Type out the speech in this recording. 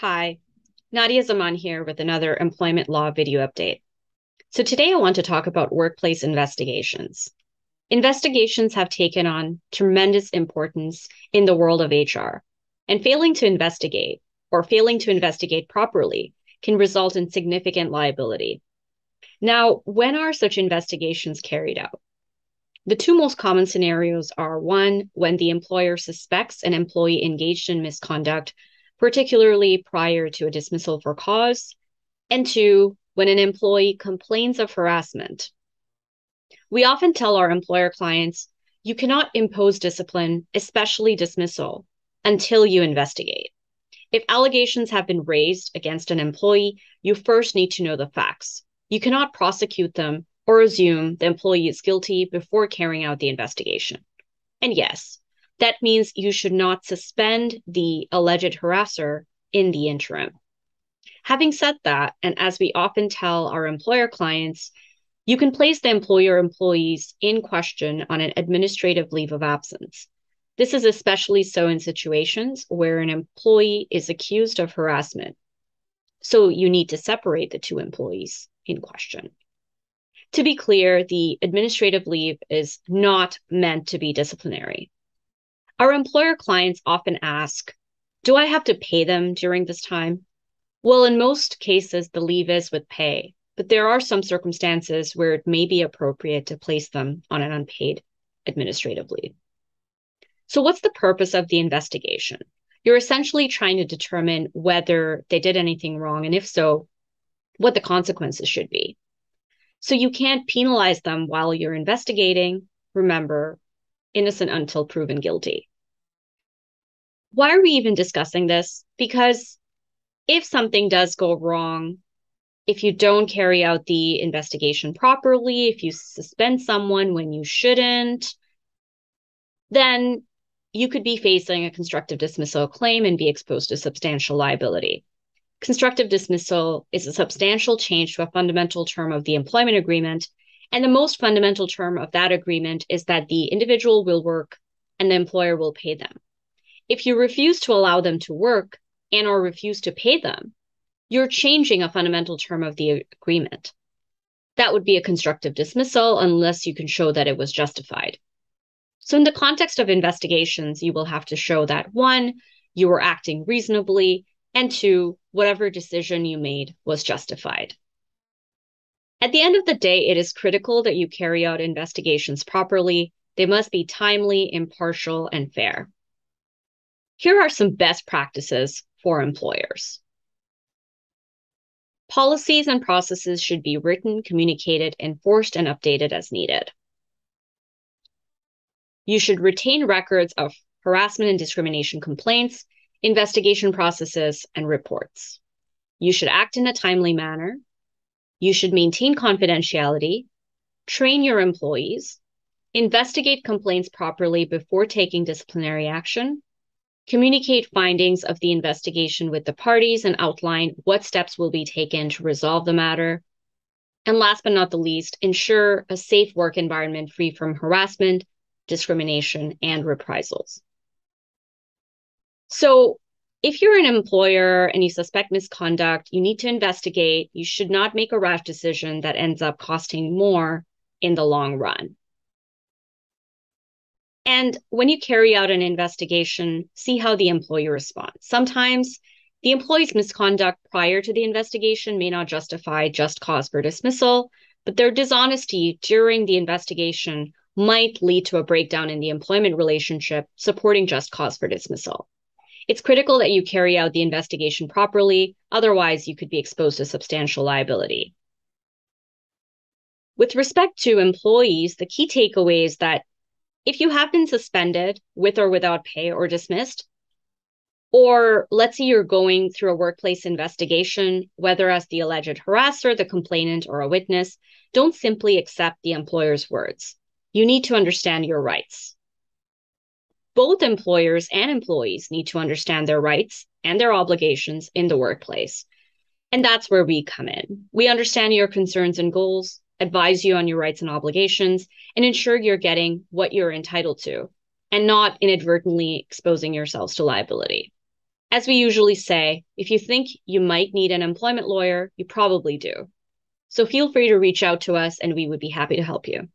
Hi, Nadia Zaman here with another employment law video update. So today I want to talk about workplace investigations. Investigations have taken on tremendous importance in the world of HR, and failing to investigate or failing to investigate properly can result in significant liability. Now, when are such investigations carried out? The two most common scenarios are one, when the employer suspects an employee engaged in misconduct particularly prior to a dismissal for cause, and two, when an employee complains of harassment. We often tell our employer clients, you cannot impose discipline, especially dismissal, until you investigate. If allegations have been raised against an employee, you first need to know the facts. You cannot prosecute them or assume the employee is guilty before carrying out the investigation. And yes, that means you should not suspend the alleged harasser in the interim. Having said that, and as we often tell our employer clients, you can place the employer employees in question on an administrative leave of absence. This is especially so in situations where an employee is accused of harassment. So you need to separate the two employees in question. To be clear, the administrative leave is not meant to be disciplinary. Our employer clients often ask, Do I have to pay them during this time? Well, in most cases, the leave is with pay, but there are some circumstances where it may be appropriate to place them on an unpaid administrative leave. So, what's the purpose of the investigation? You're essentially trying to determine whether they did anything wrong, and if so, what the consequences should be. So, you can't penalize them while you're investigating. Remember, innocent until proven guilty why are we even discussing this? Because if something does go wrong, if you don't carry out the investigation properly, if you suspend someone when you shouldn't, then you could be facing a constructive dismissal claim and be exposed to substantial liability. Constructive dismissal is a substantial change to a fundamental term of the employment agreement. And the most fundamental term of that agreement is that the individual will work and the employer will pay them. If you refuse to allow them to work and or refuse to pay them, you're changing a fundamental term of the agreement. That would be a constructive dismissal unless you can show that it was justified. So, in the context of investigations, you will have to show that one, you were acting reasonably, and two, whatever decision you made was justified. At the end of the day, it is critical that you carry out investigations properly. They must be timely, impartial, and fair. Here are some best practices for employers. Policies and processes should be written, communicated, enforced, and updated as needed. You should retain records of harassment and discrimination complaints, investigation processes, and reports. You should act in a timely manner. You should maintain confidentiality, train your employees, investigate complaints properly before taking disciplinary action, communicate findings of the investigation with the parties and outline what steps will be taken to resolve the matter. And last but not the least, ensure a safe work environment free from harassment, discrimination, and reprisals. So, if you're an employer and you suspect misconduct, you need to investigate. You should not make a rash decision that ends up costing more in the long run. And when you carry out an investigation, see how the employee responds. Sometimes the employee's misconduct prior to the investigation may not justify just cause for dismissal, but their dishonesty during the investigation might lead to a breakdown in the employment relationship, supporting just cause for dismissal. It's critical that you carry out the investigation properly, otherwise, you could be exposed to substantial liability. With respect to employees, the key takeaway is that if you have been suspended with or without pay or dismissed, or let's say you're going through a workplace investigation, whether as the alleged harasser, the complainant, or a witness, don't simply accept the employer's words. You need to understand your rights. Both employers and employees need to understand their rights and their obligations in the workplace. And that's where we come in. We understand your concerns and goals advise you on your rights and obligations, and ensure you're getting what you're entitled to and not inadvertently exposing yourselves to liability. As we usually say, if you think you might need an employment lawyer, you probably do. So feel free to reach out to us and we would be happy to help you.